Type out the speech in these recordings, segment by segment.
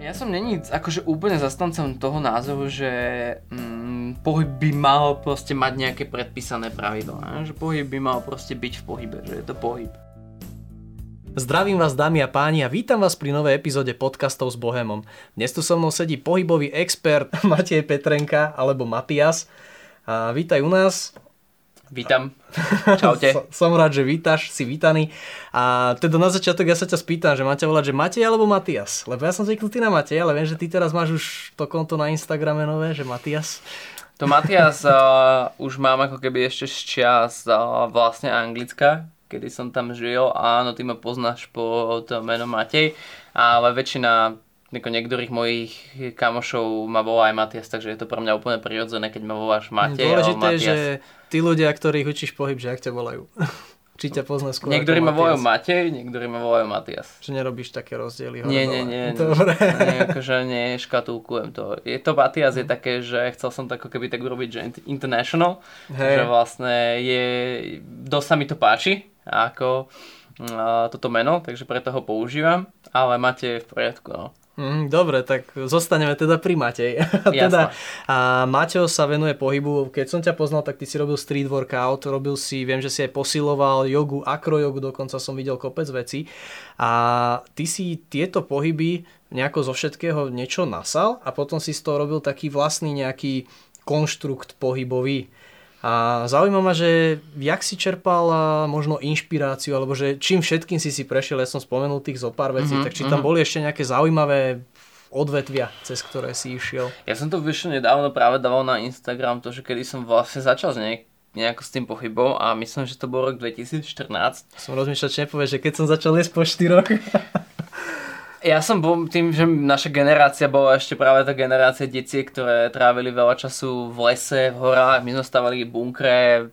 Ja som není akože úplne zastancom toho názoru, že mm, pohyb by mal proste mať nejaké predpísané pravidlá. Že pohyb by mal proste byť v pohybe, že je to pohyb. Zdravím vás dámy a páni a vítam vás pri novej epizóde podcastov s Bohemom. Dnes tu so mnou sedí pohybový expert Matej Petrenka alebo Matias. A vítaj u nás. Vítam. Čaute. Som rád, že vítaš, si vítaný. A teda na začiatok ja sa ťa spýtam, že máte volať, že Matej alebo Matias? Lebo ja som zvyknutý na Matej, ale viem, že ty teraz máš už to konto na Instagrame nové, že Matias. To Matias uh, už mám ako keby ešte z čas uh, vlastne Anglicka, kedy som tam žil. Áno, ty ma poznáš po to meno Matej, ale väčšina ako niektorých mojich kamošov ma volá aj Matias, takže je to pre mňa úplne prirodzené, keď ma voláš Matej Dôležité je, že tí ľudia, ktorých učíš pohyb, že ak ťa volajú. Či ťa pozná skôr Niektorí ma volajú. Matej, niektorí ma volajú Matias. Že nerobíš také rozdiely. hore Nie, nie, nie. Dobre. Nie, akože nie, škatulkujem to. Je to Matias je také, že chcel som to ako keby tak urobiť, že int- international, Hej. že vlastne je, dosť sa mi to páči, ako toto meno, takže preto ho používam, ale máte v poriadku, no. Mm, dobre, tak zostaneme teda pri Matej. Teda, a Maťo sa venuje pohybu. Keď som ťa poznal, tak ty si robil street workout, robil si, viem, že si aj posiloval jogu, akrojogu, dokonca som videl kopec veci. A ty si tieto pohyby nejako zo všetkého niečo nasal a potom si z toho robil taký vlastný nejaký konštrukt pohybový. A zaujíma ma, že jak si čerpal možno inšpiráciu, alebo že čím všetkým si si prešiel, ja som spomenul tých zo pár vecí, Mhm, tak či tam mhm. boli ešte nejaké zaujímavé odvetvia, cez ktoré si išiel. Ja som to vyšlo nedávno práve dával na Instagram, to, že kedy som vlastne začal s nej- nejako s tým pohybom a myslím, že to bol rok 2014. Som rozmýšľal, či nepovieš, že keď som začal jesť po štyroch. Ja som bol tým, že naša generácia bola ešte práve tá generácia detí, ktoré trávili veľa času v lese, v horách, my sme stavali bunkre,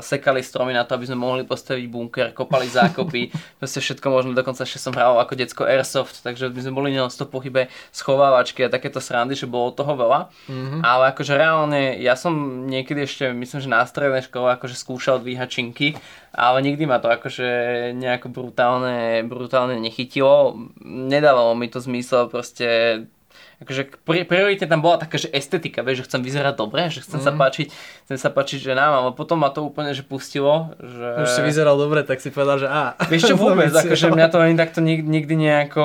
sekali stromy na to, aby sme mohli postaviť bunker, kopali zákopy, proste všetko možno, dokonca ešte som hral ako decko Airsoft, takže my sme boli na to pohybe schovávačky a takéto srandy, že bolo toho veľa. Mhm. Ale akože reálne, ja som niekedy ešte, myslím, že na strednej škole akože skúšal dvíhať činky, ale nikdy ma to akože nejako brutálne, brutálne nechytilo. Nedávalo mi to zmysel proste akože pri- prioritne tam bola taká, že estetika, vieš, že chcem vyzerať dobre, že chcem sa Mhm. páčiť, chcem sa páčiť ženám, ale potom ma to úplne že pustilo, že... Už si vyzeral dobre, tak si povedal, že á. Vieš čo vôbec, akože mňa to ani takto nikdy, nikdy nejako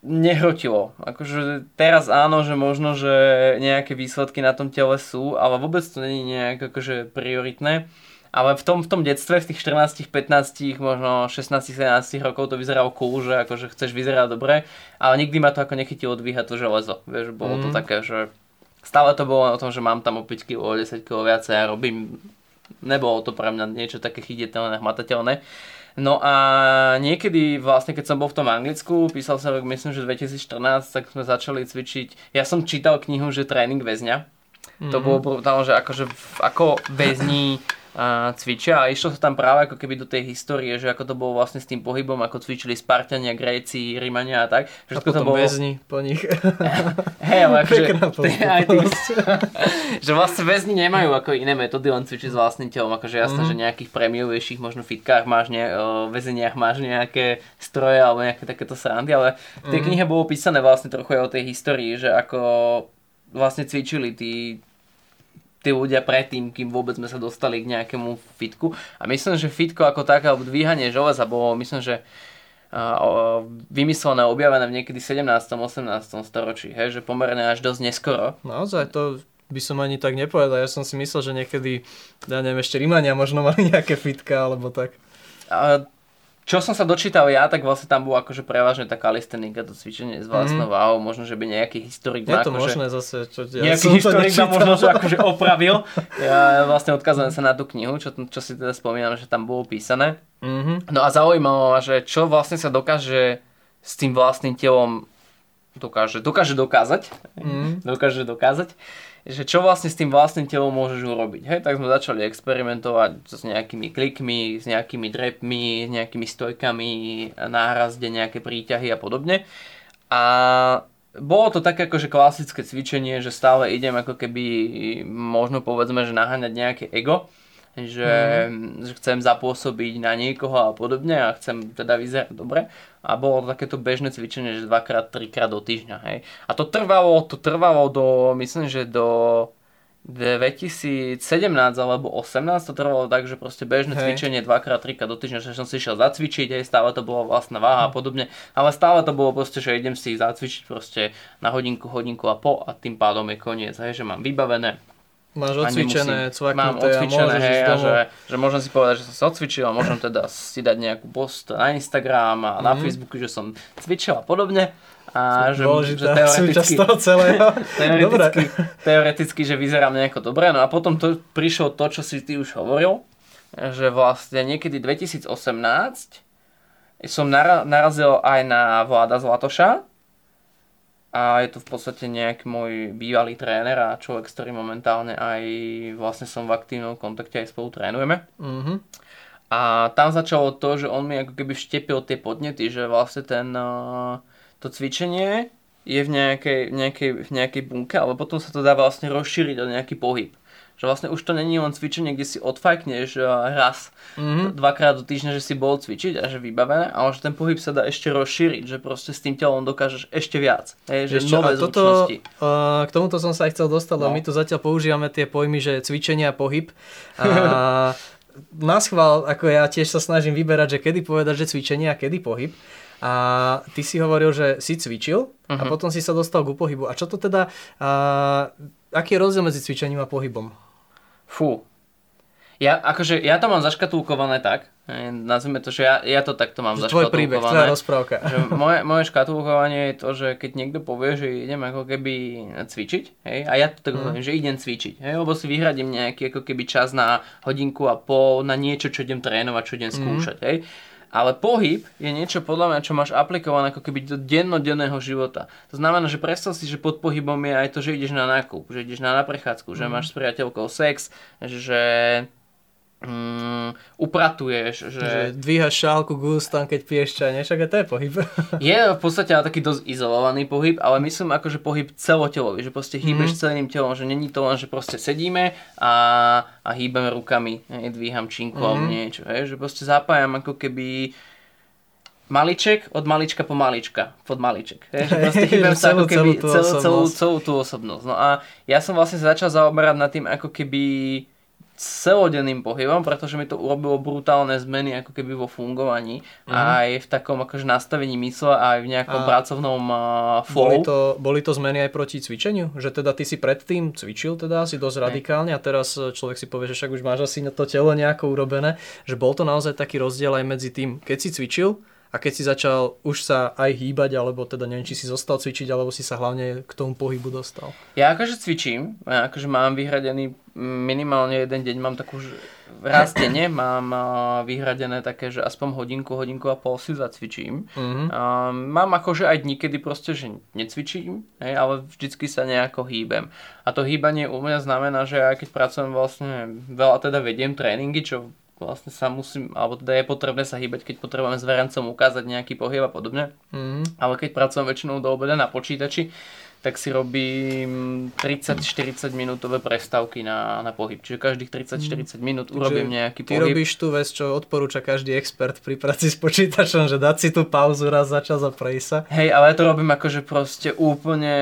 nehrotilo. Akože teraz áno, že možno, že nejaké výsledky na tom tele sú, ale vôbec to není nejak akože prioritné. Ale v tom, v tom detstve, v tých 14, 15, možno 16, 17 rokov to vyzeralo cool, že akože chceš vyzerať dobre, ale nikdy ma to ako nechytilo dvíhať to železo. Vieš, bolo to Mm. také, že stále to bolo o tom, že mám tam o 5 kg, o 10 kg viacej a robím nebolo to pre mňa niečo také chytiteľné, hmatateľné. No a niekedy vlastne, keď som bol v tom Anglicku, písal sa rok, myslím, že 2014, tak sme začali cvičiť. Ja som čítal knihu, že tréning väzňa. To Mhm. bolo brutálne, že akože ako väzni a cvičia a išlo sa tam práve ako keby do tej histórie, že ako to bolo vlastne s tým pohybom, ako cvičili Spartania, Gréci, Rímania a tak. A Všetko to potom bolo... väzni po nich. Hej, ale akože, aj ty, že vlastne väzni nemajú ako iné metódy, len cvičiť s vlastným telom. Akože jasné, Mhm. že nejakých prémiovejších, možno fitkách máš, ne, o väzeniach máš nejaké stroje alebo nejaké takéto srandy, ale v tej Mhm. knihe bolo písané vlastne trochu aj o tej histórii, že ako vlastne cvičili tí tí ľudia predtým, kým vôbec sme sa dostali k nejakému fitku. A myslím, že fitko ako také, alebo dvíhanie železa bolo, myslím, že o, vymyslené, objavené v niekedy 17. 18. storočí, hej, že pomerne až dosť neskoro. Naozaj, to by som ani tak nepovedal. Ja som si myslel, že niekedy, ja neviem, ešte Rímania možno mali nejaké fitka, alebo tak. A, čo som sa dočítal ja, tak vlastne tam bolo akože prevažne tá kalistenika, to cvičenie s vlastnou Mhm. váhou, možno, že by nejaký historik Je to akože, možné zase, čo ja nejaký historik nečítal. možno že akože opravil. Ja vlastne odkazujem sa na tú knihu, čo, čo si teda spomínam, že tam bolo písané. Mhm. No a zaujímalo ma, že čo vlastne sa dokáže s tým vlastným telom dokáže, dokáže dokázať, Mhm. dokáže dokázať, že čo vlastne s tým vlastným telom môžeš urobiť. Hej, tak sme začali experimentovať s nejakými klikmi, s nejakými drepmi, s nejakými stojkami, nárazde, nejaké príťahy a podobne. A bolo to také akože klasické cvičenie, že stále idem ako keby možno povedzme, že naháňať nejaké ego, že, mm. že chcem zapôsobiť na niekoho a podobne a chcem teda vyzerať dobre. A bolo takéto bežné cvičenie, že dvakrát, trikrát do týždňa. Hej. A to trvalo, to trvalo do, myslím, že do 2017 alebo 18 to trvalo tak, že proste bežné Hej. cvičenie dvakrát, trikrát do týždňa, že som si išiel zacvičiť, hej, stále to bola vlastná váha a hm. podobne, ale stále to bolo proste, že idem si zacvičiť proste na hodinku, hodinku a po a tým pádom je koniec, hej, že mám vybavené Máš odcvičené, cvaknuté Mám odcvičené, a hej, a že, že môžem si povedať, že som sa odcvičil a môžem teda si dať nejakú post na Instagram a na mhm. Facebooku, že som cvičil a podobne. A že, že teoreticky, toho celého. teoreticky, teoreticky, že vyzerám nejako dobre. No a potom to, prišlo to, čo si ty už hovoril, že vlastne niekedy 2018 som narazil aj na Vláda Zlatoša, a je to v podstate nejaký môj bývalý tréner a človek, s ktorým momentálne aj vlastne som v aktívnom kontakte aj spolu trénujeme. Mm-hmm. A tam začalo to, že on mi ako keby vštepil tie podnety, že vlastne ten, to cvičenie je v nejakej, nejakej, v nejakej bunke, ale potom sa to dá vlastne rozšíriť o nejaký pohyb. Že vlastne už to není len cvičenie, kde si odfajkneš raz, mm-hmm. dvakrát do týždňa, že si bol cvičiť a že vybavené, ale že ten pohyb sa dá ešte rozšíriť, že proste s tým telom dokážeš ešte viac. Hej, že ešte, nové toto, uh, K tomuto som sa aj chcel dostať, no. my tu zatiaľ používame tie pojmy, že cvičenie a pohyb. A na schvál, ako ja tiež sa snažím vyberať, že kedy povedať, že cvičenie a kedy pohyb. A ty si hovoril, že si cvičil uh-huh. a mhm. potom si sa dostal k pohybu. A čo to teda, uh, aký je rozdiel medzi cvičením a pohybom? Fú. Ja, akože, ja to mám zaškatulkované tak, nazvime to, že ja, ja to takto mám že zaškatulkované. Tvoj príbeh, tvoja rozprávka. Že moje, moje škatulkovanie je to, že keď niekto povie, že idem ako keby cvičiť, hej, a ja to tak mm. hovorím, že idem cvičiť, hej, lebo si vyhradím nejaký ako keby čas na hodinku a pol na niečo, čo idem trénovať, čo idem mhm. skúšať, mm. hej. Ale pohyb je niečo podľa mňa, čo máš aplikované ako keby do dennodenného života. To znamená, že predstav si, že pod pohybom je aj to, že ideš na nákup, že ideš na, na prechádzku, mm. že mhm. máš s priateľkou sex, že mm, upratuješ. Že... že dvíhaš šálku k ústam, keď piješ čaj, nie? Však to je pohyb. je v podstate ale taký dosť izolovaný pohyb, ale myslím ako, že pohyb celotelový, že proste hýbeš mm. celým telom, že není to len, že proste sedíme a, a hýbeme rukami, hej, dvíham činkom, mm. niečo, hej, že proste zapájam ako keby maliček od malička po malička, pod maliček. Hej, proste hýbem sa ako keby celú, celú, celú, celú tú osobnosť. No a ja som vlastne začal zaoberať nad tým ako keby celodenným pohybom, pretože mi to urobilo brutálne zmeny ako keby vo fungovaní mm. aj v takom akože nastavení mysle aj v nejakom a pracovnom uh, flow. Boli to, boli to zmeny aj proti cvičeniu? Že teda ty si predtým cvičil teda asi dosť radikálne a teraz človek si povie, že však už máš asi to telo nejako urobené, že bol to naozaj taký rozdiel aj medzi tým, keď si cvičil a keď si začal už sa aj hýbať, alebo teda neviem, či si zostal cvičiť, alebo si sa hlavne k tomu pohybu dostal? Ja akože cvičím, ja akože mám vyhradený minimálne jeden deň, mám takú raz denne, mám vyhradené také, že aspoň hodinku, hodinku a pol si zacvičím. Mm-hmm. Mám akože aj dní, kedy proste, že necvičím, hej, ale vždycky sa nejako hýbem. A to hýbanie u mňa znamená, že aj keď pracujem vlastne, veľa teda vediem tréningy, čo vlastne sa musím, alebo teda je potrebné sa hýbať, keď potrebujem s verencom ukázať nejaký pohyb a podobne. Mm. Ale keď pracujem väčšinou do obeda na počítači, tak si robím 30-40 minútové prestávky na, na pohyb. Čiže každých 30-40 minút urobím nejaký ty pohyb. Ty robíš tú vec, čo odporúča každý expert pri práci s počítačom, že dať si tú pauzu raz za čas a prejsť sa. Hej, ale ja to robím akože proste úplne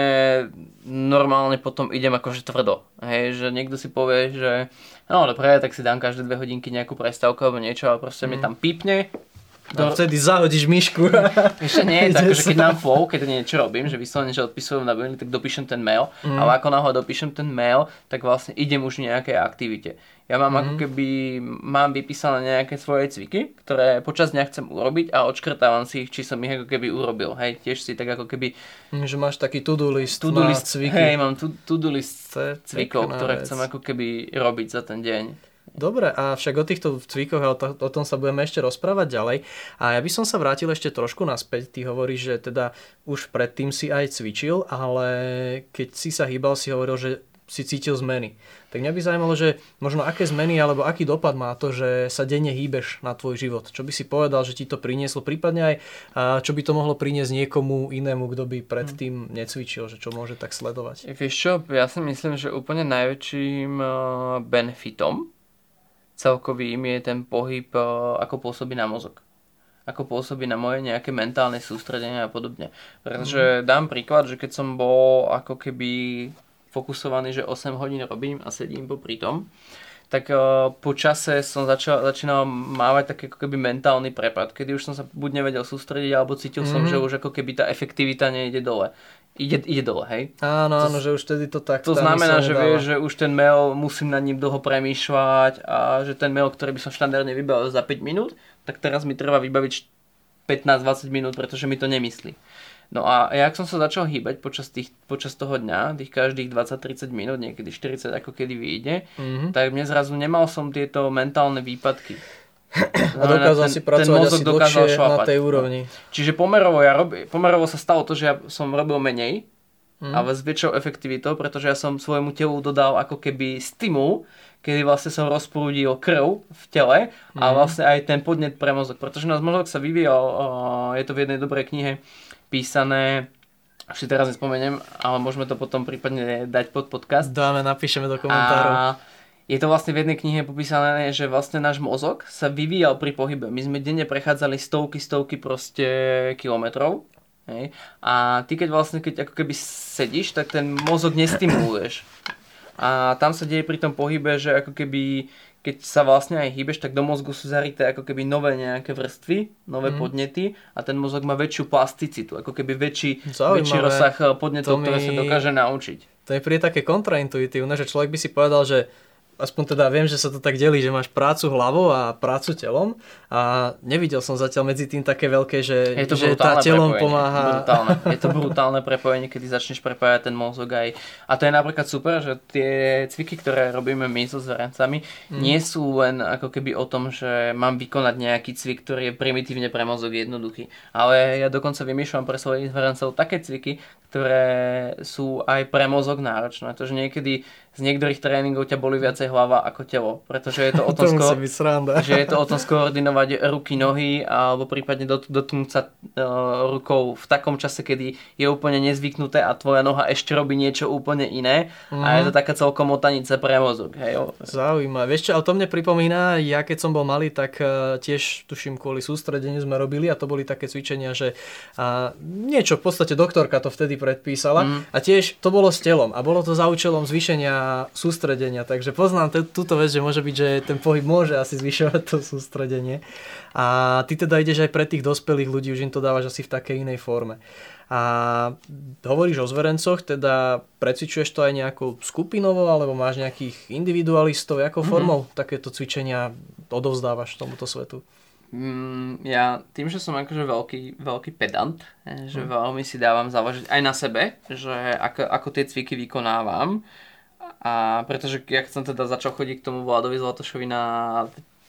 normálne potom idem akože tvrdo. Hej, že niekto si povie, že no dobre, tak si dám každé dve hodinky nejakú prestávku alebo niečo, ale proste mm. mi tam pípne, do... A vtedy zahodíš myšku. Ešte nie, tak, že keď mám flow, keď niečo robím, že vyslovene, že odpisujem na maily, tak dopíšem ten mail, mm. ale ako náhle dopíšem ten mail, tak vlastne idem už v nejakej aktivite. Ja mám mm. ako keby, mám vypísané nejaké svoje cviky, ktoré počas dňa chcem urobiť a odškrtávam si ich, či som ich ako keby urobil. Hej, tiež si tak ako keby... Mm, že máš taký to-do list to-do list cviky. Hej, mám to-do list cvikov, ktoré vec. chcem ako keby robiť za ten deň. Dobre, a však o týchto cvíkoch a o, to, o tom sa budeme ešte rozprávať ďalej. A ja by som sa vrátil ešte trošku naspäť. Ty hovoríš, že teda už predtým si aj cvičil, ale keď si sa hýbal, si hovoril, že si cítil zmeny. Tak mňa by zaujímalo, že možno aké zmeny alebo aký dopad má to, že sa denne hýbeš na tvoj život. Čo by si povedal, že ti to prinieslo, prípadne aj čo by to mohlo priniesť niekomu inému, kto by predtým necvičil, že čo môže tak sledovať. Vieš čo, ja si myslím, že úplne najväčším benefitom celkovým je ten pohyb, e, ako pôsobí na mozog ako pôsobí na moje nejaké mentálne sústredenie a podobne. Pretože mm. dám príklad, že keď som bol ako keby fokusovaný, že 8 hodín robím a sedím popri tom, tak uh, po čase som začal, začínal mávať taký ako keby mentálny prepad, kedy už som sa buď nevedel sústrediť, alebo cítil mm. som, mhm. že už ako keby tá efektivita nejde dole. Ide, ide dole, hej? Áno, to, áno, že už tedy to tak... To znamená, že vieš, že už ten mail musím nad ním dlho premýšľať a že ten mail, ktorý by som štandardne vybavil za 5 minút, tak teraz mi trvá vybaviť 15-20 minút, pretože mi to nemyslí. No a jak som sa začal hýbať počas, tých, počas toho dňa, tých každých 20-30 minút, niekedy 40 ako kedy vyjde, mm-hmm. tak mne zrazu nemal som tieto mentálne výpadky. A dokázal ten, si pracovať asi dokázal šlapať. na tej úrovni. Čiže pomerovo, ja rob, pomerovo sa stalo to, že ja som robil menej, mm. ale s väčšou efektivitou, pretože ja som svojmu telu dodal ako keby stimul, kedy vlastne som rozprúdil krv v tele a mm. vlastne aj ten podnet pre mozog, pretože náš mozog sa vyvíjal, je to v jednej dobrej knihe, písané už si teraz nespomeniem, ale môžeme to potom prípadne dať pod podcast. Dáme, napíšeme do komentárov. A je to vlastne v jednej knihe popísané, že vlastne náš mozog sa vyvíjal pri pohybe. My sme denne prechádzali stovky, stovky proste kilometrov. Hej? A ty keď vlastne, keď ako keby sedíš, tak ten mozog nestimuluješ. A tam sa deje pri tom pohybe, že ako keby keď sa vlastne aj hýbeš, tak do mozgu sú zarité ako keby nové nejaké vrstvy, nové mm. podnety a ten mozog má väčšiu plasticitu, ako keby väčší, väčší rozsah eh, podnetov, mi... ktoré sa dokáže naučiť. To je príde také kontraintuitívne, že človek by si povedal, že aspoň teda viem, že sa to tak delí, že máš prácu hlavou a prácu telom a nevidel som zatiaľ medzi tým také veľké, že, je to že tá telom prepojenie. pomáha. Brutálne. Je to brutálne prepojenie, kedy začneš prepájať ten mozog aj. A to je napríklad super, že tie cviky, ktoré robíme my so zverencami, mm. nie sú len ako keby o tom, že mám vykonať nejaký cvik, ktorý je primitívne pre mozog jednoduchý. Ale ja dokonca vymýšľam pre svojich zverencov také cviky, ktoré sú aj pre mozog náročné. To, že niekedy z niektorých tréningov ťa boli viacej hlava ako telo, pretože je to o tom, to sko- že je to o tom skoordinovať ruky, nohy alebo prípadne dot- dotknúť sa uh, rukou v takom čase, kedy je úplne nezvyknuté a tvoja noha ešte robí niečo úplne iné mm. a je to mhm. taká celkom motanica pre mozog. Hej, Zaujímavé. Vieš čo, ale to mne pripomína, ja keď som bol malý, tak uh, tiež tuším kvôli sústredeniu sme robili a to boli také cvičenia, že uh, niečo v podstate doktorka to vtedy predpísala mm. a tiež to bolo s telom a bolo to za účelom zvýšenia sústredenia. Takže poznám t- túto vec, že môže byť, že ten pohyb môže asi zvyšovať to sústredenie. A ty teda ideš aj pre tých dospelých ľudí, už im to dávaš asi v takej inej forme. A hovoríš o zverencoch, teda precvičuješ to aj nejakou skupinovo, alebo máš nejakých individualistov, ako mm-hmm. formou takéto cvičenia odovzdávaš tomuto svetu? Mm, ja tým, že som akože veľký, veľký pedant, že mm. veľmi si dávam záležiť aj na sebe, že ako, ako tie cviky vykonávam, a pretože ja som teda začal chodiť k tomu Vladovi Zlatošovi na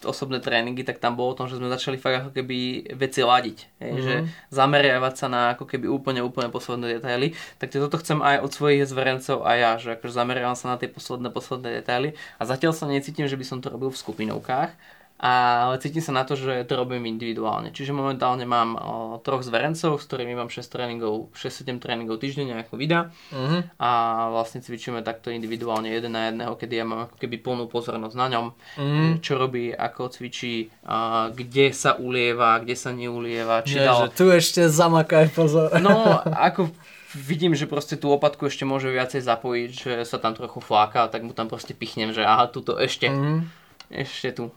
osobné tréningy, tak tam bolo o tom, že sme začali fakt ako keby veci ladiť. Hej, mm-hmm. Že zameriavať sa na ako keby úplne, úplne posledné detaily. Tak toto chcem aj od svojich zverencov a ja, že akože zameriavam sa na tie posledné, posledné detaily. A zatiaľ sa necítim, že by som to robil v skupinovkách, ale cítim sa na to, že to robím individuálne. Čiže momentálne mám o, troch zverencov, s ktorými mám 6 tréningov, 6-7 tréningov týždenne ako vida uh-huh. a vlastne cvičíme takto individuálne jeden na jedného, kedy ja mám ako keby plnú pozornosť na ňom, uh-huh. čo robí, ako cvičí, a kde sa ulieva, kde sa neulieva. Či Nie, dal... že tu ešte zamakaj pozor. No, ako vidím, že proste tú opatku ešte môže viacej zapojiť, že sa tam trochu fláka, tak mu tam proste pichnem, že aha, tuto ešte, uh-huh. ešte tu.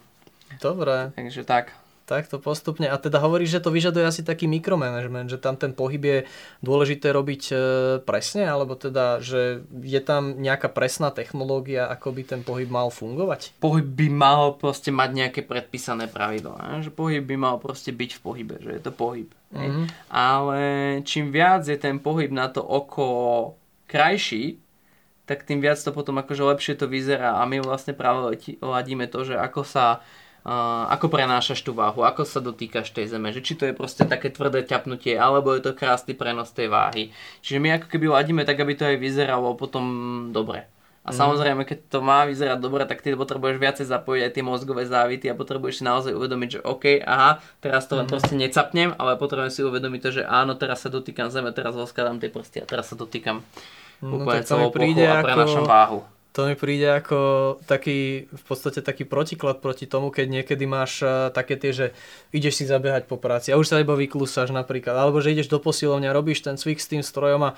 Dobre. Takže tak. Takto postupne. A teda hovoríš, že to vyžaduje asi taký mikromanagement, že tam ten pohyb je dôležité robiť e, presne, alebo teda, že je tam nejaká presná technológia, ako by ten pohyb mal fungovať? Pohyb by mal proste mať nejaké predpísané pravidlá. Že pohyb by mal proste byť v pohybe, že je to pohyb. Mm-hmm. Ale čím viac je ten pohyb na to oko krajší, tak tým viac to potom akože lepšie to vyzerá a my vlastne práve ladíme to, že ako sa Uh, ako prenášaš tú váhu, ako sa dotýkaš tej zeme, že či to je proste také tvrdé ťapnutie, alebo je to krásny prenos tej váhy. Čiže my ako keby ladíme tak, aby to aj vyzeralo potom dobre. A mm. samozrejme, keď to má vyzerať dobre, tak ty potrebuješ viacej zapojiť aj tie mozgové závity a potrebuješ si naozaj uvedomiť, že OK, aha, teraz to len mm. proste necapnem, ale potrebujem si uvedomiť to, že áno, teraz sa dotýkam zeme, teraz rozkladám tie prsty a teraz sa dotýkam úplne celou príde a prenášam váhu To mi príde ako taký, v podstate taký protiklad proti tomu, keď niekedy máš uh, také tie, že ideš si zabehať po práci a už sa iba vyklusáš napríklad, alebo že ideš do posilovňa, robíš ten cvik s tým strojom a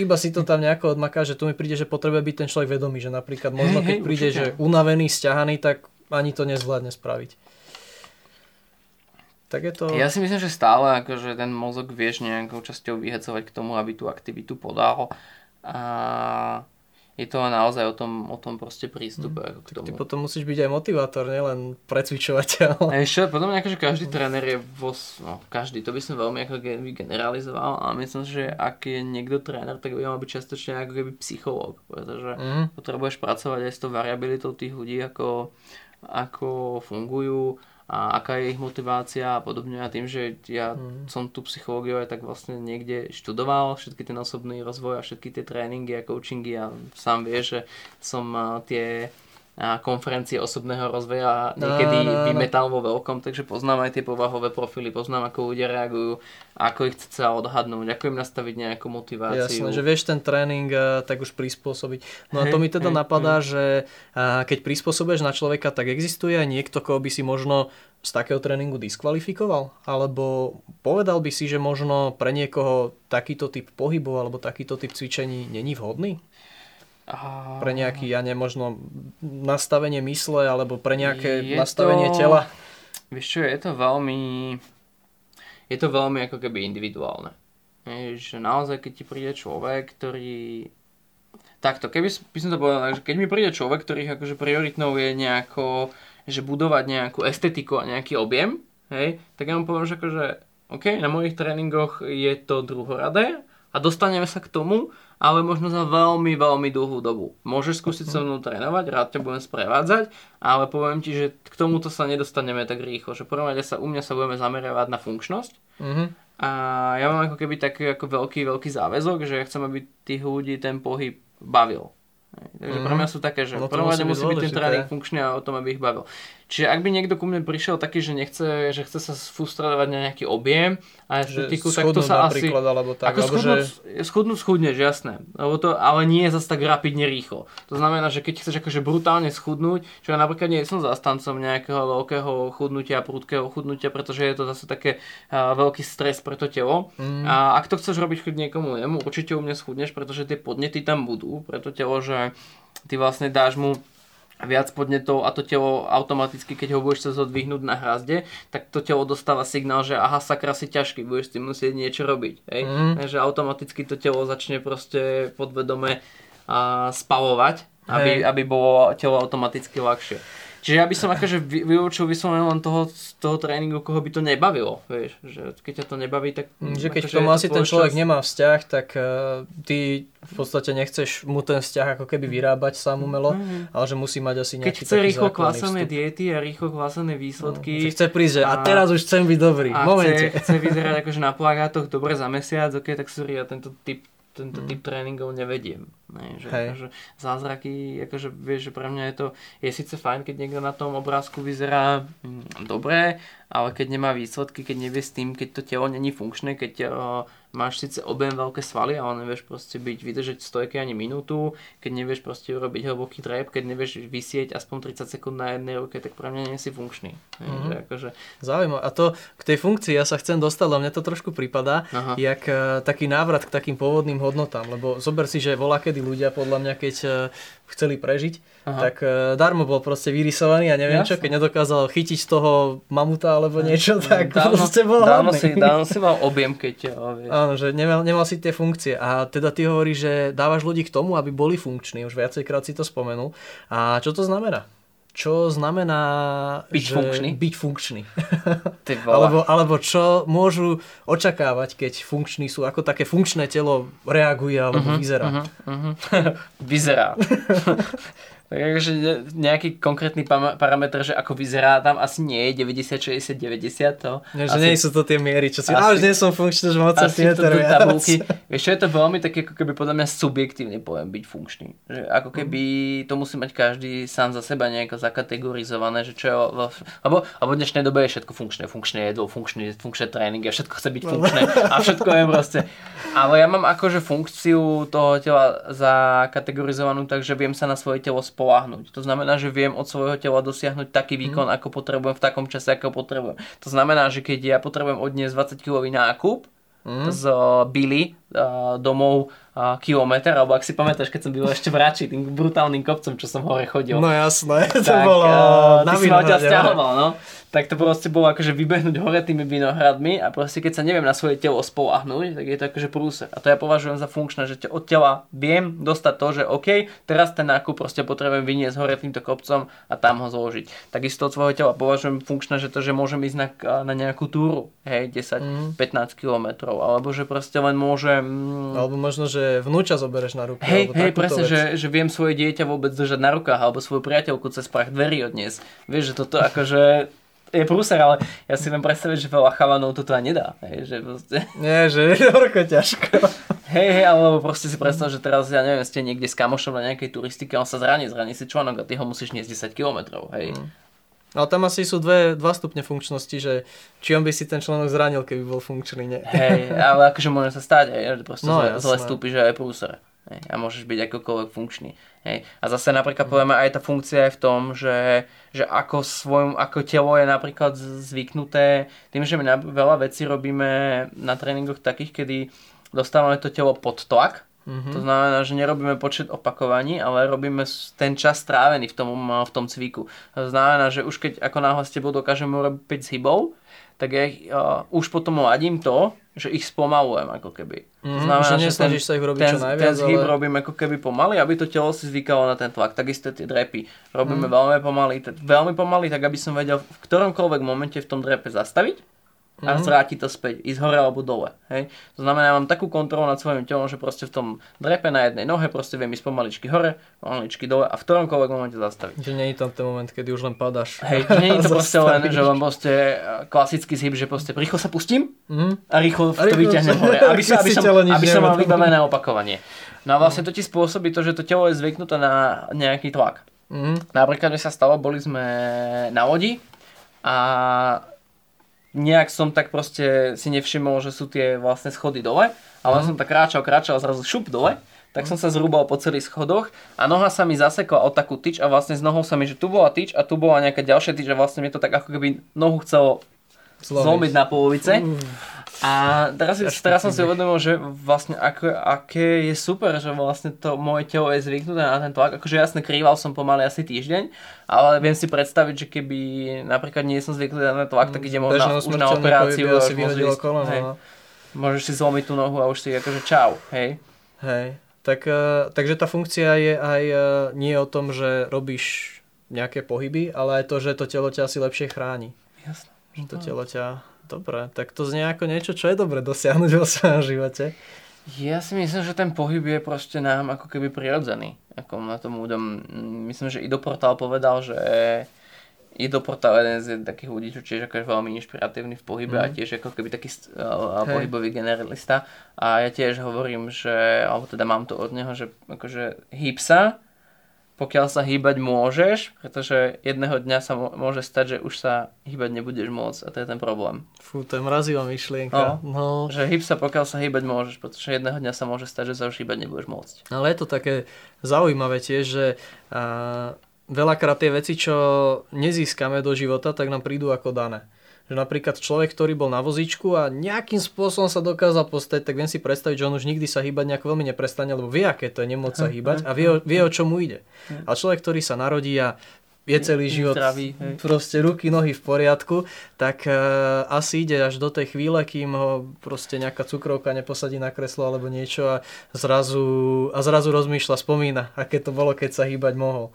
iba si to tam nejako odmaká, že tu mi príde, že potrebuje byť ten človek vedomý, že napríklad možno keď hey, príde, určite. že unavený, stiahaný, tak ani to nezvládne spraviť. Tak je to... Ja si myslím, že stále akože ten mozog vieš nejakou časťou vyhecovať k tomu, aby tú aktivitu podal. A je to naozaj o tom, o tom proste prístupe. Mm. K tomu. Ty potom musíš byť aj motivátor, nielen precvičovateľ. A ešte potom že každý tréner je vo, no každý, to by som veľmi ako generalizoval, ale myslím že ak je niekto tréner, tak by mal byť častočne ako keby psychológ, pretože mm. potrebuješ pracovať aj s tou variabilitou tých ľudí, ako, ako fungujú, a aká je ich motivácia a podobne a tým, že ja mm. som tú psychológiu aj tak vlastne niekde študoval, všetky ten osobný rozvoj a všetky tie tréningy a coachingy a sám vie, že som tie a konferencie osobného rozvoja niekedy no, no, no. vymetal vo veľkom, takže poznám aj tie povahové profily, poznám ako ľudia reagujú, ako ich chce sa odhadnúť, ako im nastaviť nejakú motiváciu. Jasné, že vieš ten tréning uh, tak už prispôsobiť. No a to mi teda napadá, že uh, keď prispôsobuješ na človeka, tak existuje aj niekto, koho by si možno z takého tréningu diskvalifikoval? Alebo povedal by si, že možno pre niekoho takýto typ pohybov alebo takýto typ cvičení není vhodný? Pre nejaký, ja nemožno nastavenie mysle alebo pre nejaké je nastavenie to... tela? Vieš čo, je to veľmi je to veľmi ako keby individuálne. Je, že naozaj, keď ti príde človek, ktorý takto, keby by som to povedal, že keď mi príde človek, ktorý akože prioritnou je nejako, že budovať nejakú estetiku a nejaký objem, hej, tak ja mu poviem, že akože, OK, na mojich tréningoch je to druhoradé a dostaneme sa k tomu, ale možno za veľmi, veľmi dlhú dobu. Môžeš skúsiť so mnou trénovať, rád ťa budem sprevádzať, ale poviem ti, že k tomuto sa nedostaneme tak rýchlo, že prvom sa u mňa sa budeme zameriavať na funkčnosť. Mm-hmm. A ja mám ako keby taký ako veľký, veľký záväzok, že ja chcem, aby tých ľudí ten pohyb bavil. Takže mm. pre mňa sú také, že no, prvom rade musí byť ten tréning funkčný a o tom, aby ich bavil. Čiže ak by niekto ku mne prišiel taký, že nechce, že chce sa frustrovať na nejaký objem a estetiku, tak to sa asi... Alebo tak, ako alebo schudnúť, že... schudnúť schudneš, jasné. Lebo to, ale nie je zase tak rapidne rýchlo. To znamená, že keď chceš akože brutálne schudnúť, čo ja napríklad nie som zastancom nejakého veľkého chudnutia, prudkého chudnutia, pretože je to zase také uh, veľký stres pre to telo. Mm. A ak to chceš robiť chuť niekomu inému, určite u mňa schudneš, pretože tie podnety tam budú pre to telo, že ty vlastne dáš mu viac podnetov a to telo automaticky, keď ho budeš sa zodvihnúť na hrazde, tak to telo dostáva signál, že aha, sakra si ťažký, budeš si musieť niečo robiť. Hej? Mm. Takže automaticky to telo začne proste podvedome a spavovať, aby, aby bolo telo automaticky ľahšie. Čiže ja by som akože vyučil vyslovene len toho, toho tréningu, koho by to nebavilo, vieš, že keď ťa to nebaví, tak... Mm, že keď k tomu asi ten človek čas... nemá vzťah, tak uh, ty v podstate nechceš mu ten vzťah ako keby vyrábať sám umelo, mm-hmm. ale že musí mať asi nejaký Keď chce rýchlo kvásené diety a rýchlo kvásené výsledky... No, chce prísť, a, a teraz už chcem byť dobrý, a Chce, chce vyzerať akože na plagátoch dobre za mesiac, ok, tak sorry, ja tento typ tento mm. typ tréningov nevediem. Ne, že, akože zázraky, akože vieš, že pre mňa je to, je síce fajn, keď niekto na tom obrázku vyzerá mm, dobré, ale keď nemá výsledky, keď nevie s tým, keď to telo není funkčné, keď uh, máš síce objem veľké svaly, ale nevieš proste byť, vydržať stojky ani minútu, keď nevieš proste urobiť hlboký trep, keď nevieš vysieť aspoň 30 sekúnd na jednej ruke, tak pre mňa nie si funkčný. Mm-hmm. akože... Zaujímavé. A to k tej funkcii ja sa chcem dostať, lebo mňa to trošku prípada, Aha. jak uh, taký návrat k takým pôvodným hodnotám, lebo zober si, že volá kedy ľudia podľa mňa, keď uh, chceli prežiť, Aha. tak uh, darmo bol proste vyrysovaný a neviem Jasne. čo, keď nedokázal chytiť z toho mamuta alebo niečo, tak dávno, proste bol dávno si, dávno si mal objem, keď vieš. Áno, že nemal, nemal si tie funkcie a teda ty hovoríš, že dávaš ľudí k tomu, aby boli funkční, už viacejkrát si to spomenul. A čo to znamená? Čo znamená byť že funkčný. Byť funkčný. alebo, alebo čo môžu očakávať, keď funkční sú, ako také funkčné telo reaguje alebo uh-huh, vyzerá. Uh-huh, uh-huh. vyzerá. Tak akože nejaký konkrétny parameter, že ako vyzerá tam asi nie je 90, 60, 90 to. Nie, že asi, nie sú to tie miery, čo si, asi, už nie som funkčný, že mám cm tabulky. Vieš čo, je to veľmi také, ako keby podľa mňa subjektívne poviem byť funkčný. Že ako keby to musí mať každý sám za seba nejako zakategorizované, že čo je, lebo, lebo v dnešnej dobe je všetko funkčné, funkčné jedlo, funkčné, funkčné tréningy a všetko chce byť funkčné a všetko je proste Ale ja mám akože funkciu toho tela zakategorizovanú tak, že viem sa na svoje telo spolahnuť. To znamená, že viem od svojho tela dosiahnuť taký výkon, mm. ako potrebujem v takom čase, ako potrebujem. To znamená, že keď ja potrebujem odniesť 20 kg nákup, mm. z Billy uh, domov uh, kilometr, alebo ak si pamätáš, keď som byl ešte v Rači, tým brutálnym kopcom, čo som hore chodil. No jasné, to tak, bolo uh, na ty si ma odtiaľ stiahoval, no tak to proste bolo akože vybehnúť hore tými vinohradmi a proste keď sa neviem na svoje telo spolahnúť, tak je to akože prúser. A to ja považujem za funkčné, že od tela viem dostať to, že OK, teraz ten nákup proste potrebujem vyniesť hore týmto kopcom a tam ho zložiť. Takisto od svojho tela považujem funkčné, že to, že môžem ísť na, na nejakú túru, hej, 10-15 mm. kilometrov, alebo že proste len môžem... Alebo možno, že vnúča zobereš na ruku. Hej, hej, presne, že, že viem svoje dieťa vôbec držať na rukách, alebo svoju priateľku cez prach dverí odniesť. Vieš, že toto akože je prúser, ale ja si viem predstaviť, že veľa chalanov toto aj nedá. Hej, že proste... Nie, že je horko ťažko. Hej, hej, alebo proste si predstav, že teraz, ja neviem, ste niekde s kamošom na nejakej turistike, on sa zraní, zraní si článok a ty ho musíš niesť 10 km, hej. Mm. Ale tam asi sú dve, dva stupne funkčnosti, že či on by si ten článok zranil, keby bol funkčný, nie? Hej, ale akože môže sa stať, že proste no, zle, zle stúpi, že aj prúser. Hej, a môžeš byť akokoľvek funkčný. Hej. A zase napríklad povieme aj tá funkcia je v tom, že, že ako, svojom, ako telo je napríklad zvyknuté, tým, že my na veľa vecí robíme na tréningoch takých, kedy dostávame to telo pod tlak, Mm-hmm. To znamená, že nerobíme počet opakovaní, ale robíme ten čas strávený v tom, v tom cviku. To znamená, že už keď ako náhle s tebou dokážeme urobiť 5 zhybov, tak ja uh, už potom ladím to, že ich spomalujem ako keby. Mm-hmm, znamená, že nesnažíš sa ich robiť ten, čo najviac, ten zhyb ale... robím ako keby pomaly, aby to telo si zvykalo na ten tlak. Takisto tie drepy robíme mm. veľmi pomaly, veľmi pomaly, tak aby som vedel v ktoromkoľvek momente v tom drepe zastaviť a mm-hmm. zvráti to späť, ísť hore alebo dole. Hej? To znamená, ja mám takú kontrolu nad svojim telom, že proste v tom drepe na jednej nohe proste viem ísť pomaličky hore, pomaličky dole a v ktoromkoľvek momente zastaviť. Že nie je tam ten moment, kedy už len padáš. Hej, nie je to proste len, že len proste e, klasický zhyb, že proste rýchlo sa pustím mm-hmm. a rýchlo, a rýchlo to vyťahnem hore, aby, sa, aby, som, aby som mal vybavené opakovanie. No a vlastne to ti spôsobí to, že to telo je zvyknuté na nejaký tlak. Mm-hmm. Napríklad mi sa stalo, boli sme na lodi a nejak som tak proste si nevšimol, že sú tie vlastne schody dole, ale mm. som tak kráčal, kráčal a zrazu šup dole, tak som sa zrúbal po celých schodoch a noha sa mi zasekla o takú tyč a vlastne z nohou sa mi, že tu bola tyč a tu bola nejaká ďalšia tyč a vlastne mi to tak ako keby nohu chcelo zlomiť na polovice. Mm. A teraz, teraz som si uvedomil, že vlastne ako, aké je super, že vlastne to moje telo je zvyknuté na ten tlak. Akože jasne krýval som pomaly asi týždeň, ale viem si predstaviť, že keby napríklad nie som zvyknutý na ten tlak, tak ide možno už na operáciu. Si koleno, hej. No. Môžeš si zlomiť tú nohu a už si akože čau, hej. Hej, tak, uh, takže tá funkcia je aj uh, nie o tom, že robíš nejaké pohyby, ale aj to, že to telo ťa asi lepšie chráni. Jasné. Že to telo ťa Dobre, tak to znie ako niečo, čo je dobre dosiahnuť vo svojom živote. Ja si myslím, že ten pohyb je proste nám ako keby prirodzený. Ako na tom údom, myslím, že Ido Portal povedal, že Portal jeden z takých ľudí, čo tiež ako je veľmi inšpiratívny v pohybe mm. a mhm. tiež ako keby taký uh, pohybový generalista. A ja tiež hovorím, že, alebo teda mám to od neho, že akože hýb sa, pokiaľ sa hýbať môžeš, pretože jedného dňa sa môže stať, že už sa hýbať nebudeš môcť a to je ten problém. Fú, to je mrazivá myšlienka. No, no. Že hýb sa, pokiaľ sa hýbať môžeš, pretože jedného dňa sa môže stať, že sa už hýbať nebudeš môcť. Ale je to také zaujímavé tiež, že a, veľakrát tie veci, čo nezískame do života, tak nám prídu ako dané že napríklad človek, ktorý bol na vozíčku a nejakým spôsobom sa dokázal postať, tak viem si predstaviť, že on už nikdy sa hýbať nejak veľmi neprestane, lebo vie, aké to je nemôcť sa hýbať a vie, vie o čom mu ide. A človek, ktorý sa narodí a je celý život zdravý, hej. proste ruky, nohy v poriadku, tak uh, asi ide až do tej chvíle, kým ho proste nejaká cukrovka neposadí na kreslo alebo niečo a zrazu, a zrazu rozmýšľa, spomína, aké to bolo, keď sa hýbať mohol.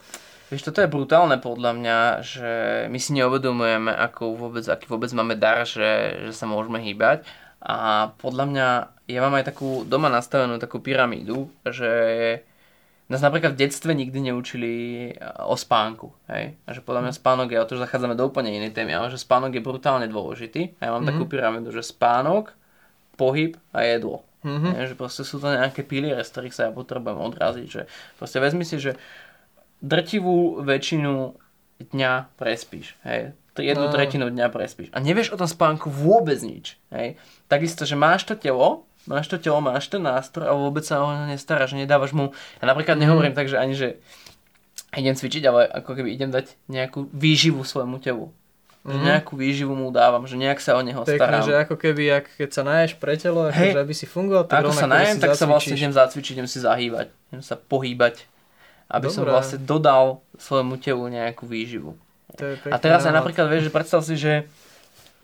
Vieš, toto je brutálne podľa mňa, že my si neuvedomujeme, ako vôbec, aký vôbec máme dar, že, že sa môžeme hýbať. A podľa mňa, ja mám aj takú doma nastavenú takú pyramídu, že nás napríklad v detstve nikdy neučili o spánku. Hej? A že podľa mňa spánok je, o to, že zachádzame do úplne inej témy, ale že spánok je brutálne dôležitý. A ja mám mm-hmm. takú pyramídu, že spánok, pohyb a jedlo. Mm-hmm. Hej? Že proste sú to nejaké piliere, z ktorých sa ja potrebujem odraziť. Že proste vezmi si, že drtivú väčšinu dňa prespíš. Hej. Jednu no. tretinu dňa prespíš. A nevieš o tom spánku vôbec nič. Hej. Takisto, že máš to telo, máš to telo, máš ten nástroj a vôbec sa o nestaráš, nedávaš mu, ja napríklad Mhm. nehovorím tak, že ani, že idem cvičiť, ale ako keby idem dať nejakú výživu svojmu telu. Že Mhm. nejakú výživu mu dávam, že nejak sa o neho Pekne, starám. že ako keby, ak, keď sa naješ pre telo, akože aby si fungoval, tak Ako sa najem, tak sa vlastne zacvičíš. idem zacvičiť, idem si zahýbať, idem sa pohýbať, aby som Dobré. vlastne dodal svojmu telu nejakú výživu. To je A teraz ja napríklad, vieš, že predstav si, že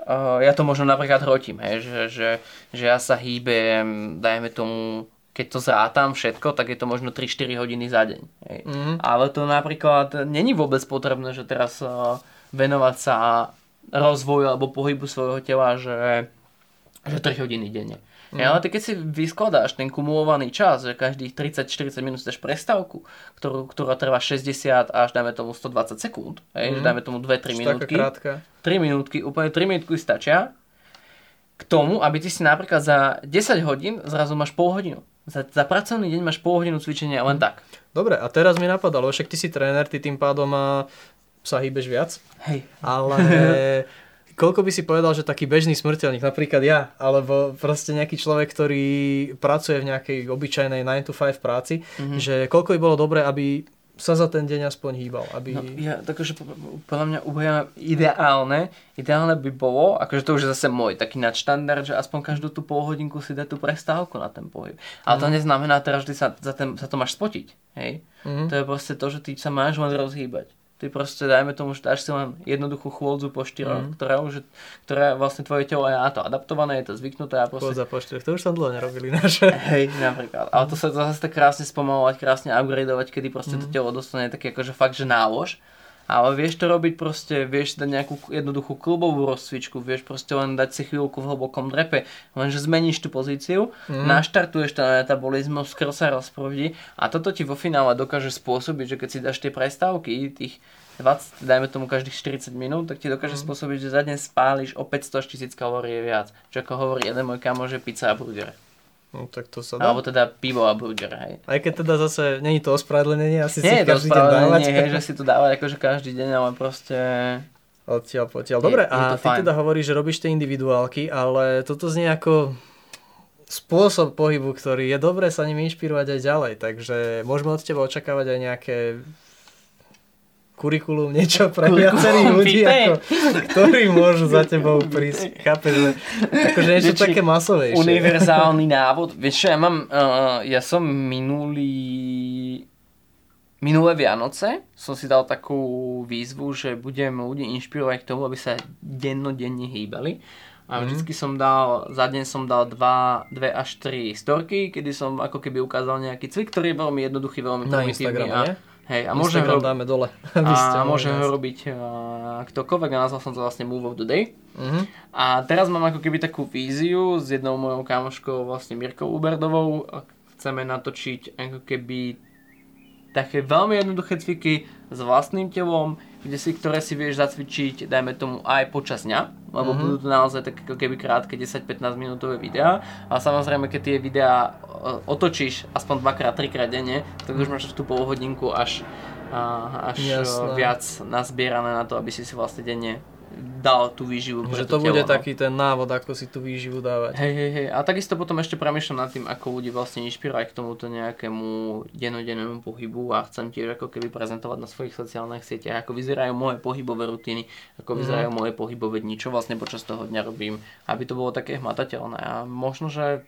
uh, ja to možno napríklad hrotím, hej, že, že, že ja sa hýbem, dajme tomu, keď to zrátam všetko, tak je to možno 3-4 hodiny za deň. Hej. Mhm. Ale to napríklad není vôbec potrebné, že teraz uh, venovať sa rozvoju alebo pohybu svojho tela, že, že 3 hodiny denne. Mm. Ale ty keď si vyskladáš ten kumulovaný čas, že každých 30-40 minút dáš prestávku, ktorú, ktorá trvá 60 až dajme tomu 120 sekúnd, hej, že dajme tomu 2-3 Už taká minútky, krátka. 3 minútky, úplne 3 minútky stačia k tomu, aby ty si napríklad za 10 hodín zrazu máš pol hodinu. Za, za pracovný deň máš pol hodinu cvičenia len tak. Dobre, a teraz mi napadalo, však ty si tréner, ty tým pádom a, sa hýbeš viac, Hej. ale koľko by si povedal, že taký bežný smrteľník, napríklad ja, alebo proste nejaký človek, ktorý pracuje v nejakej obyčajnej 9 to 5 práci, mm-hmm. že koľko by bolo dobré, aby sa za ten deň aspoň hýbal, aby... No, ja, takže podľa mňa úplne ideálne, ideálne by bolo, akože to už je zase môj taký nadštandard, že aspoň každú tú pol hodinku si dá tú prestávku na ten pohyb. Ale to neznamená teraz, že sa, za ten, sa to máš spotiť, hej? Mhm. To je proste to, že ty sa máš len rozhýbať. Ty proste, dajme tomu, že dáš si len jednoduchú chôdzu po štyroch, Mhm. ktorá už, ktorá vlastne tvoje telo je na to adaptované, je to zvyknuté a proste Chôdza po štyroch, to už som dlho nerobili naše. Hej, napríklad. Ale to sa to zase tak krásne spomalovať, krásne upgradeovať, kedy proste to telo dostane taký akože fakt, že nálož. Ale vieš to robiť proste, vieš dať nejakú jednoduchú klubovú rozcvičku, vieš proste len dať si chvíľku v hlbokom drepe, lenže zmeníš tú pozíciu, mm. naštartuješ ten metabolizmus, krv sa rozprúdi a toto ti vo finále dokáže spôsobiť, že keď si dáš tie prestávky, tých 20, dajme tomu každých 40 minút, tak ti dokáže mm. spôsobiť, že za deň spáliš o 500 až 1000 kalórií viac. Čo ako hovorí jeden môj kamo, že pizza a burger. No, tak to sa dá. Alebo teda pivo a burger, hej. Aj keď teda zase, není to ospravedlnenie, asi Nie si je to každý deň dávať. spravodlenie, hej, že si to dávať akože každý deň, ale proste... Odtiaľ potiaľ. Dobre, Je- je a to ty fajn. teda hovoríš, že robíš tie individuálky, ale toto znie ako spôsob pohybu, ktorý je dobré sa ním inšpirovať aj ďalej, takže môžeme od teba očakávať aj nejaké kurikulum, niečo pre viacerých ľudí, ako, ktorí môžu za tebou prísť. Chápeš, že akože niečo Vieš, také masovejšie. Univerzálny návod. Vieš čo, ja mám, uh, ja som minulý, minulé Vianoce som si dal takú výzvu, že budem ľudí inšpirovať k tomu, aby sa dennodenne hýbali. A vždycky som dal, za deň som dal 2, 2 až 3 storky, kedy som ako keby ukázal nejaký cvik, ktorý je veľmi jednoduchý, veľmi Na primitívny. Instagrame, a? Hej, a môžem Instagram ho, dáme dole. a mohli môžem ho robiť uh, ktokoľvek a nazval som to vlastne Move of the Day. Mhm. A teraz mám ako keby takú víziu s jednou mojou kamoškou, vlastne Mirkou Uberdovou. Chceme natočiť ako keby také veľmi jednoduché cviky s vlastným telom, kde si, ktoré si vieš zacvičiť, dajme tomu aj počas dňa, lebo mm-hmm. budú to naozaj také ako keby krátke 10-15 minútové videá. A samozrejme, keď tie videá o- otočíš aspoň dvakrát, trikrát denne, tak už máš tú pol hodinku až, a, až Jasné. viac nazbierané na to, aby si si vlastne denne dal tú výživu Že to telo, bude no. taký ten návod, ako si tú výživu dávať. Hej, hej, hej. A takisto potom ešte premýšľam nad tým, ako ľudí vlastne inšpirovať k tomuto nejakému dennodennému pohybu a chcem tiež ako keby prezentovať na svojich sociálnych sieťach, ako vyzerajú moje pohybové rutiny, ako vyzerajú moje pohybové dni, čo vlastne počas toho dňa robím, aby to bolo také hmatateľné. A možno, že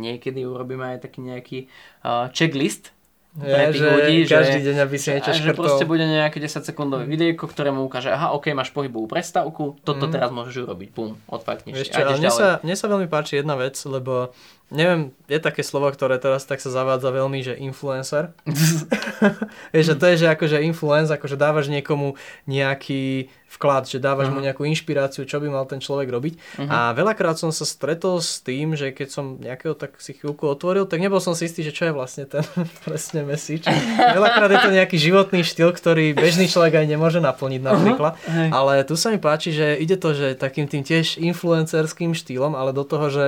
niekedy urobíme aj taký nejaký uh, checklist pre tých že ľudí, že, každý deň, aby si niečo a že proste škrtol. bude nejaké 10 sekundové videjko, ktoré mu ukáže, aha, ok, máš pohybovú prestávku, toto Mhm. teraz môžeš urobiť, pum, odfakneš Vieš čo, ale mne sa, mne sa veľmi páči jedna vec, lebo neviem, je také slovo, ktoré teraz tak sa zavádza veľmi, že influencer. Vieš, že to je, že akože influence, akože dávaš niekomu nejaký vklad, že dávaš mu nejakú inšpiráciu, čo by mal ten človek robiť. A veľakrát som sa stretol s tým, že keď som nejakého tak si chvíľku otvoril, tak nebol som si istý, že čo je vlastne ten presne message. Veľakrát je to nejaký životný štýl, ktorý bežný človek aj nemôže naplniť napríklad. hej. Ale tu sa mi páči, že ide to, že takým tým tiež influencerským štýlom, ale do toho, že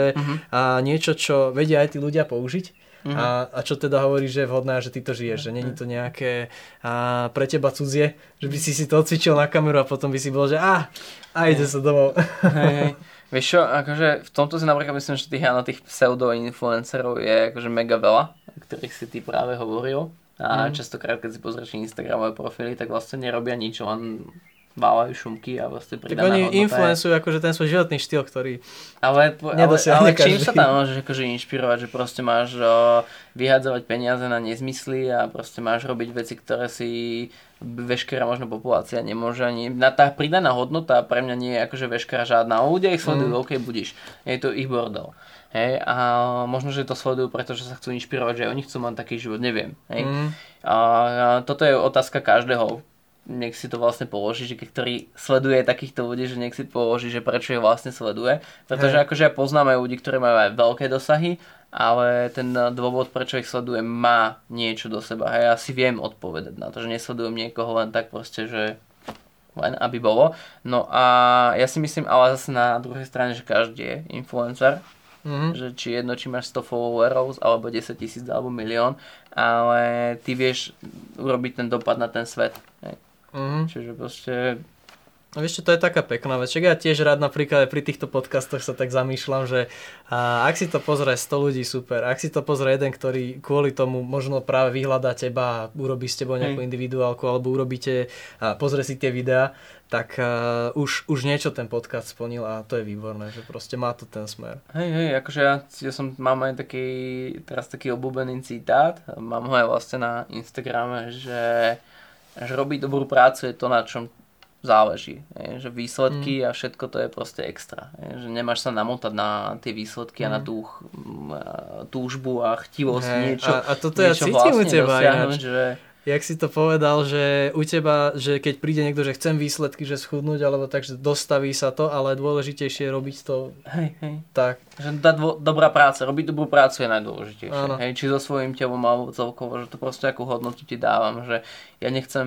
a niečo, čo vedia aj tí ľudia použiť. A, a čo teda hovorí, že je vhodné že ty to žiješ, že není to nejaké a, pre teba cudzie, že by si si to odcvičil na kameru a potom by si bol, že a, a ide sa domov. Hej, hej. Vieš čo, akože v tomto si napríklad myslím, že tých, áno, tých pseudo-influencerov je akože mega veľa, o ktorých si ty práve hovoril. A mm. častokrát, keď si pozrieš Instagramové profily, tak vlastne nerobia nič, len vávajú šumky a vlastne pridaná Tak oni hodnota influencujú je... akože ten svoj životný štýl, ktorý ale, ale, ale čím sa tam môžeš akože inšpirovať, že proste máš o, vyhadzovať peniaze na nezmysly a proste máš robiť veci, ktoré si veškerá možno populácia nemôže ani... Na tá pridaná hodnota pre mňa nie je akože veškerá žiadna. O ľudia ich sledujú, mm. ok, budíš. Je to ich bordel. Hej, a možno, že to sledujú, pretože sa chcú inšpirovať, že oni chcú mať taký život, neviem. Hej. Mm. A, a toto je otázka každého nech si to vlastne položí, že ktorý sleduje takýchto ľudí, že nech si položí, že prečo ich vlastne sleduje. Pretože hey. akože poznáme ľudí, ktorí majú aj veľké dosahy, ale ten dôvod, prečo ich sledujem, má niečo do seba. A ja si viem odpovedať na to, že nesledujem niekoho len tak proste, že len aby bolo. No a ja si myslím ale zase na druhej strane, že každý je influencer. Mm-hmm. Že či jedno, či máš 100 followerov, alebo 10 tisíc, alebo milión, ale ty vieš urobiť ten dopad na ten svet. Hej. Mm-hmm. Čiže proste... No vieš čo, to je taká pekná vec. Ja tiež rád napríklad pri týchto podcastoch sa tak zamýšľam, že a ak si to pozrie 100 ľudí, super. Ak si to pozrie jeden, ktorý kvôli tomu možno práve vyhľadá teba a urobí s tebou nejakú Hej. individuálku alebo urobíte a pozrie si tie videá, tak uh, už, už niečo ten podcast splnil a to je výborné, že proste má to ten smer. Hej, hej, akože ja, ja som, mám aj taký, teraz taký obľúbený citát, mám ho aj vlastne na Instagrame, že že robiť dobrú prácu je to, na čom záleží. Je, že výsledky mm. a všetko to je proste extra. Je, že nemáš sa namotať na tie výsledky mm. a na mm. tú túžbu a chtivosť hey, niečo, a, a toto niečo ja cítim vlastne u teba dosiahnuť, že jak si to povedal, že u teba, že keď príde niekto, že chcem výsledky, že schudnúť, alebo tak, že dostaví sa to, ale dôležitejšie je robiť to hej, hej. tak. Že tá dvo- dobrá práca, robiť dobrú prácu je najdôležitejšie. Hej, či so svojím telom alebo celkovo, že to proste akú hodnotu ti dávam, že ja nechcem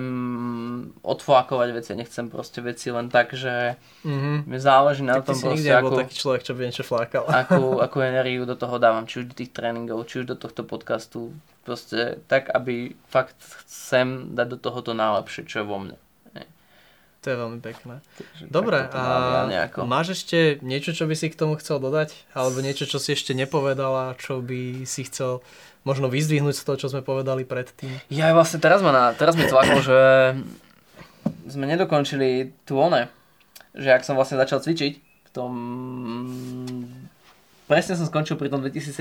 odflákovať veci, nechcem proste veci len tak, že mm-hmm. mi záleží na tak tom proste, akú, taký človek, čo by niečo flákal. Akú, akú energiu do toho dávam, či už do tých tréningov, či už do tohto podcastu, proste tak, aby fakt chcem dať do toho to najlepšie, čo je vo mne. To je veľmi pekné. Takže Dobre, a nejako. máš ešte niečo, čo by si k tomu chcel dodať? Alebo niečo, čo si ešte nepovedala, čo by si chcel možno vyzdvihnúť z toho, čo sme povedali predtým? Ja vlastne teraz, ma na, teraz mi tlaklo, že sme nedokončili tú one, že ak som vlastne začal cvičiť v tom presne som skončil pri tom 2017.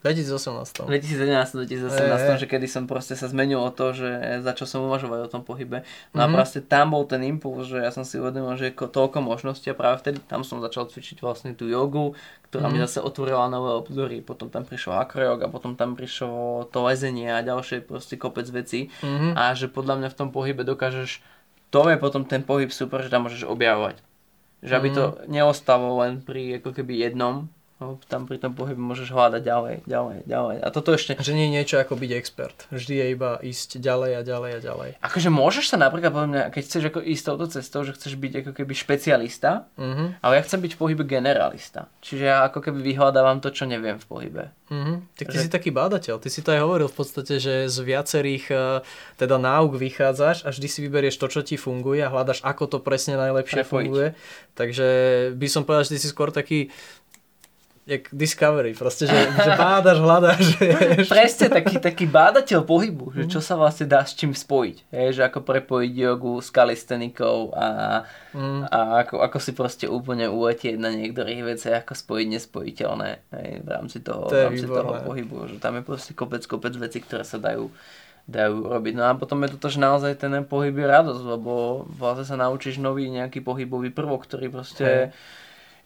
2018. 2017, 2018, že kedy som proste sa zmenil o to, že začal som uvažovať o tom pohybe. No mm-hmm. a mhm. proste tam bol ten impuls, že ja som si uvedomil, že je toľko možností a práve vtedy tam som začal cvičiť vlastne tú jogu, ktorá mm-hmm. mi mhm. zase otvorila nové obzory. Potom tam prišlo akrojog a potom tam prišlo to lezenie a ďalšie proste kopec vecí. Mm-hmm. A že podľa mňa v tom pohybe dokážeš, to je potom ten pohyb super, že tam môžeš objavovať. Že aby to mhm. neostalo len pri ako keby jednom, No, tam pri tom pohybe môžeš hľadať ďalej, ďalej, ďalej. A toto ešte... Že nie je niečo ako byť expert. Vždy je iba ísť ďalej a ďalej a ďalej. Akože môžeš sa napríklad, podľa mňa, keď chceš ako ísť touto cestou, že chceš byť ako keby špecialista, uh-huh. ale ja chcem byť v pohybe generalista. Čiže ja ako keby vyhľadávam to, čo neviem v pohybe. Uh-huh. Tak ty že... si taký bádateľ. Ty si to aj hovoril v podstate, že z viacerých eh, teda náuk vychádzaš a vždy si vyberieš to, čo ti funguje a hľadaš, ako to presne najlepšie Prepojiť. funguje. Takže by som povedal, že ty si skôr taký jak Discovery, proste, že, že bádaš, hľadáš. Presne, taký, taký bádateľ pohybu, že čo sa vlastne dá s čím spojiť. Je, že ako prepojiť jogu s kalistenikou a, mm. a ako, ako si proste úplne uletieť na niektorých veciach, ako spojiť nespojiteľné hej, v rámci toho, to v rámci toho pohybu. Že tam je proste kopec, kopec vecí, ktoré sa dajú dajú robiť. No a potom je to, že naozaj ten pohyb je radosť, lebo vlastne sa naučíš nový nejaký pohybový prvok, ktorý proste... Hey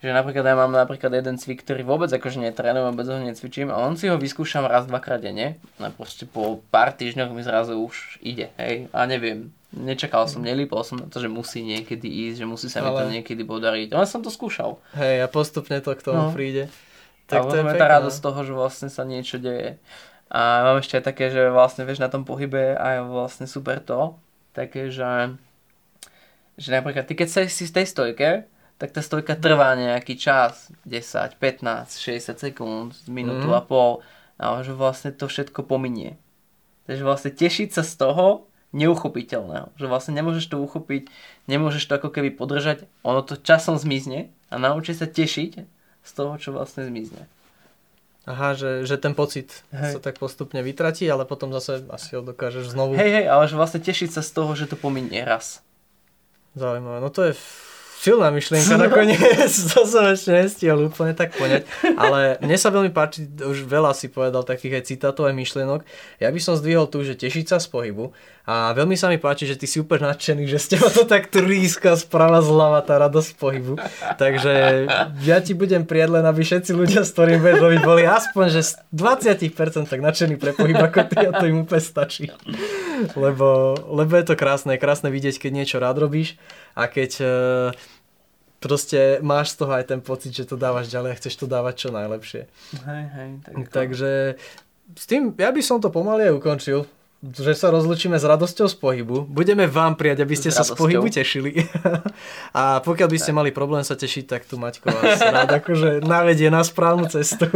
že napríklad ja mám napríklad jeden cvik, ktorý vôbec akože netrénujem, vôbec ho necvičím a on si ho vyskúšam raz, dvakrát denne a proste po pár týždňoch mi zrazu už ide, hej, a neviem, nečakal som, nelípol som na to, že musí niekedy ísť, že musí sa mi Ale... to niekedy podariť, ale som to skúšal. Hej, a postupne to k tomu no. príde. Tak a to je tá radosť z toho, že vlastne sa niečo deje. A mám ešte aj také, že vlastne vieš na tom pohybe a je vlastne super to, také, že, že napríklad ty keď si v tej stojke, tak tá stojka trvá nejaký čas, 10, 15, 60 sekúnd, minútu mm. a pol, a že vlastne to všetko pominie. Takže vlastne tešiť sa z toho neuchopiteľného. Že vlastne nemôžeš to uchopiť, nemôžeš to ako keby podržať, ono to časom zmizne, a naučí sa tešiť z toho, čo vlastne zmizne. Aha, že, že ten pocit hej. sa tak postupne vytratí, ale potom zase asi ho dokážeš znovu... Hej, hej, ale že vlastne tešiť sa z toho, že to pominie raz. Zaujímavé. No to je silná myšlienka nakoniec, to som ešte nestihol úplne tak poňať, ale mne sa veľmi páči, už veľa si povedal takých aj citátov aj myšlienok, ja by som zdvihol tu, že tešiť sa z pohybu. A veľmi sa mi páči, že ty si úplne nadšený, že ste ma to tak tríska sprava zľava tá radosť pohybu, takže ja ti budem prijať len, aby všetci ľudia, s ktorým budeš robiť, boli aspoň, že z 20% tak nadšení pre pohyb ako ty a to im úplne stačí. Lebo, lebo je to krásne, krásne vidieť, keď niečo rád robíš a keď e, proste máš z toho aj ten pocit, že to dávaš ďalej a chceš to dávať čo najlepšie. Hej, hej. Tak Takže s tým, ja by som to pomaly aj ukončil že sa rozlučíme s radosťou z pohybu. Budeme vám prijať, aby ste s sa radosťou. z pohybu tešili. A pokiaľ by ste mali problém sa tešiť, tak tu Maťko vás rád akože navedie na správnu cestu.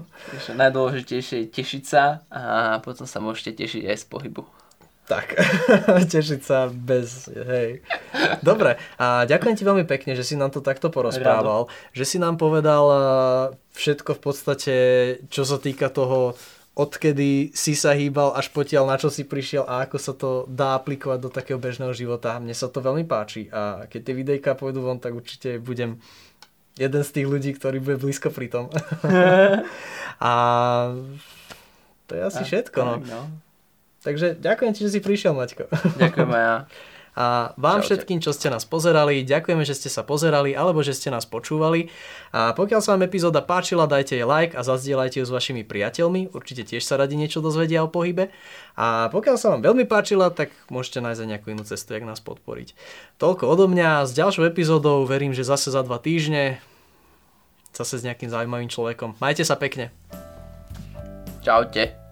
Najdôležitejšie je tešiť sa a potom sa môžete tešiť aj z pohybu. Tak, tešiť sa bez, hej. Dobre, a ďakujem ti veľmi pekne, že si nám to takto porozprával, Rado. že si nám povedal všetko v podstate, čo sa týka toho, odkedy si sa hýbal až potiaľ, na čo si prišiel a ako sa to dá aplikovať do takého bežného života. Mne sa to veľmi páči a keď tie videjka pôjdu von, tak určite budem jeden z tých ľudí, ktorý bude blízko pri tom. a to je asi všetko. No. no. Takže ďakujem ti, že si prišiel, Maťko. Ďakujem aj ja. A vám Čaute. všetkým, čo ste nás pozerali, ďakujeme, že ste sa pozerali alebo že ste nás počúvali. A pokiaľ sa vám epizóda páčila, dajte jej like a zazdieľajte ju s vašimi priateľmi. Určite tiež sa radi niečo dozvedia o pohybe. A pokiaľ sa vám veľmi páčila, tak môžete nájsť aj nejakú inú cestu, jak nás podporiť. Toľko odo mňa. S ďalšou epizódou verím, že zase za dva týždne. Zase s nejakým zaujímavým človekom. Majte sa pekne. Čaute.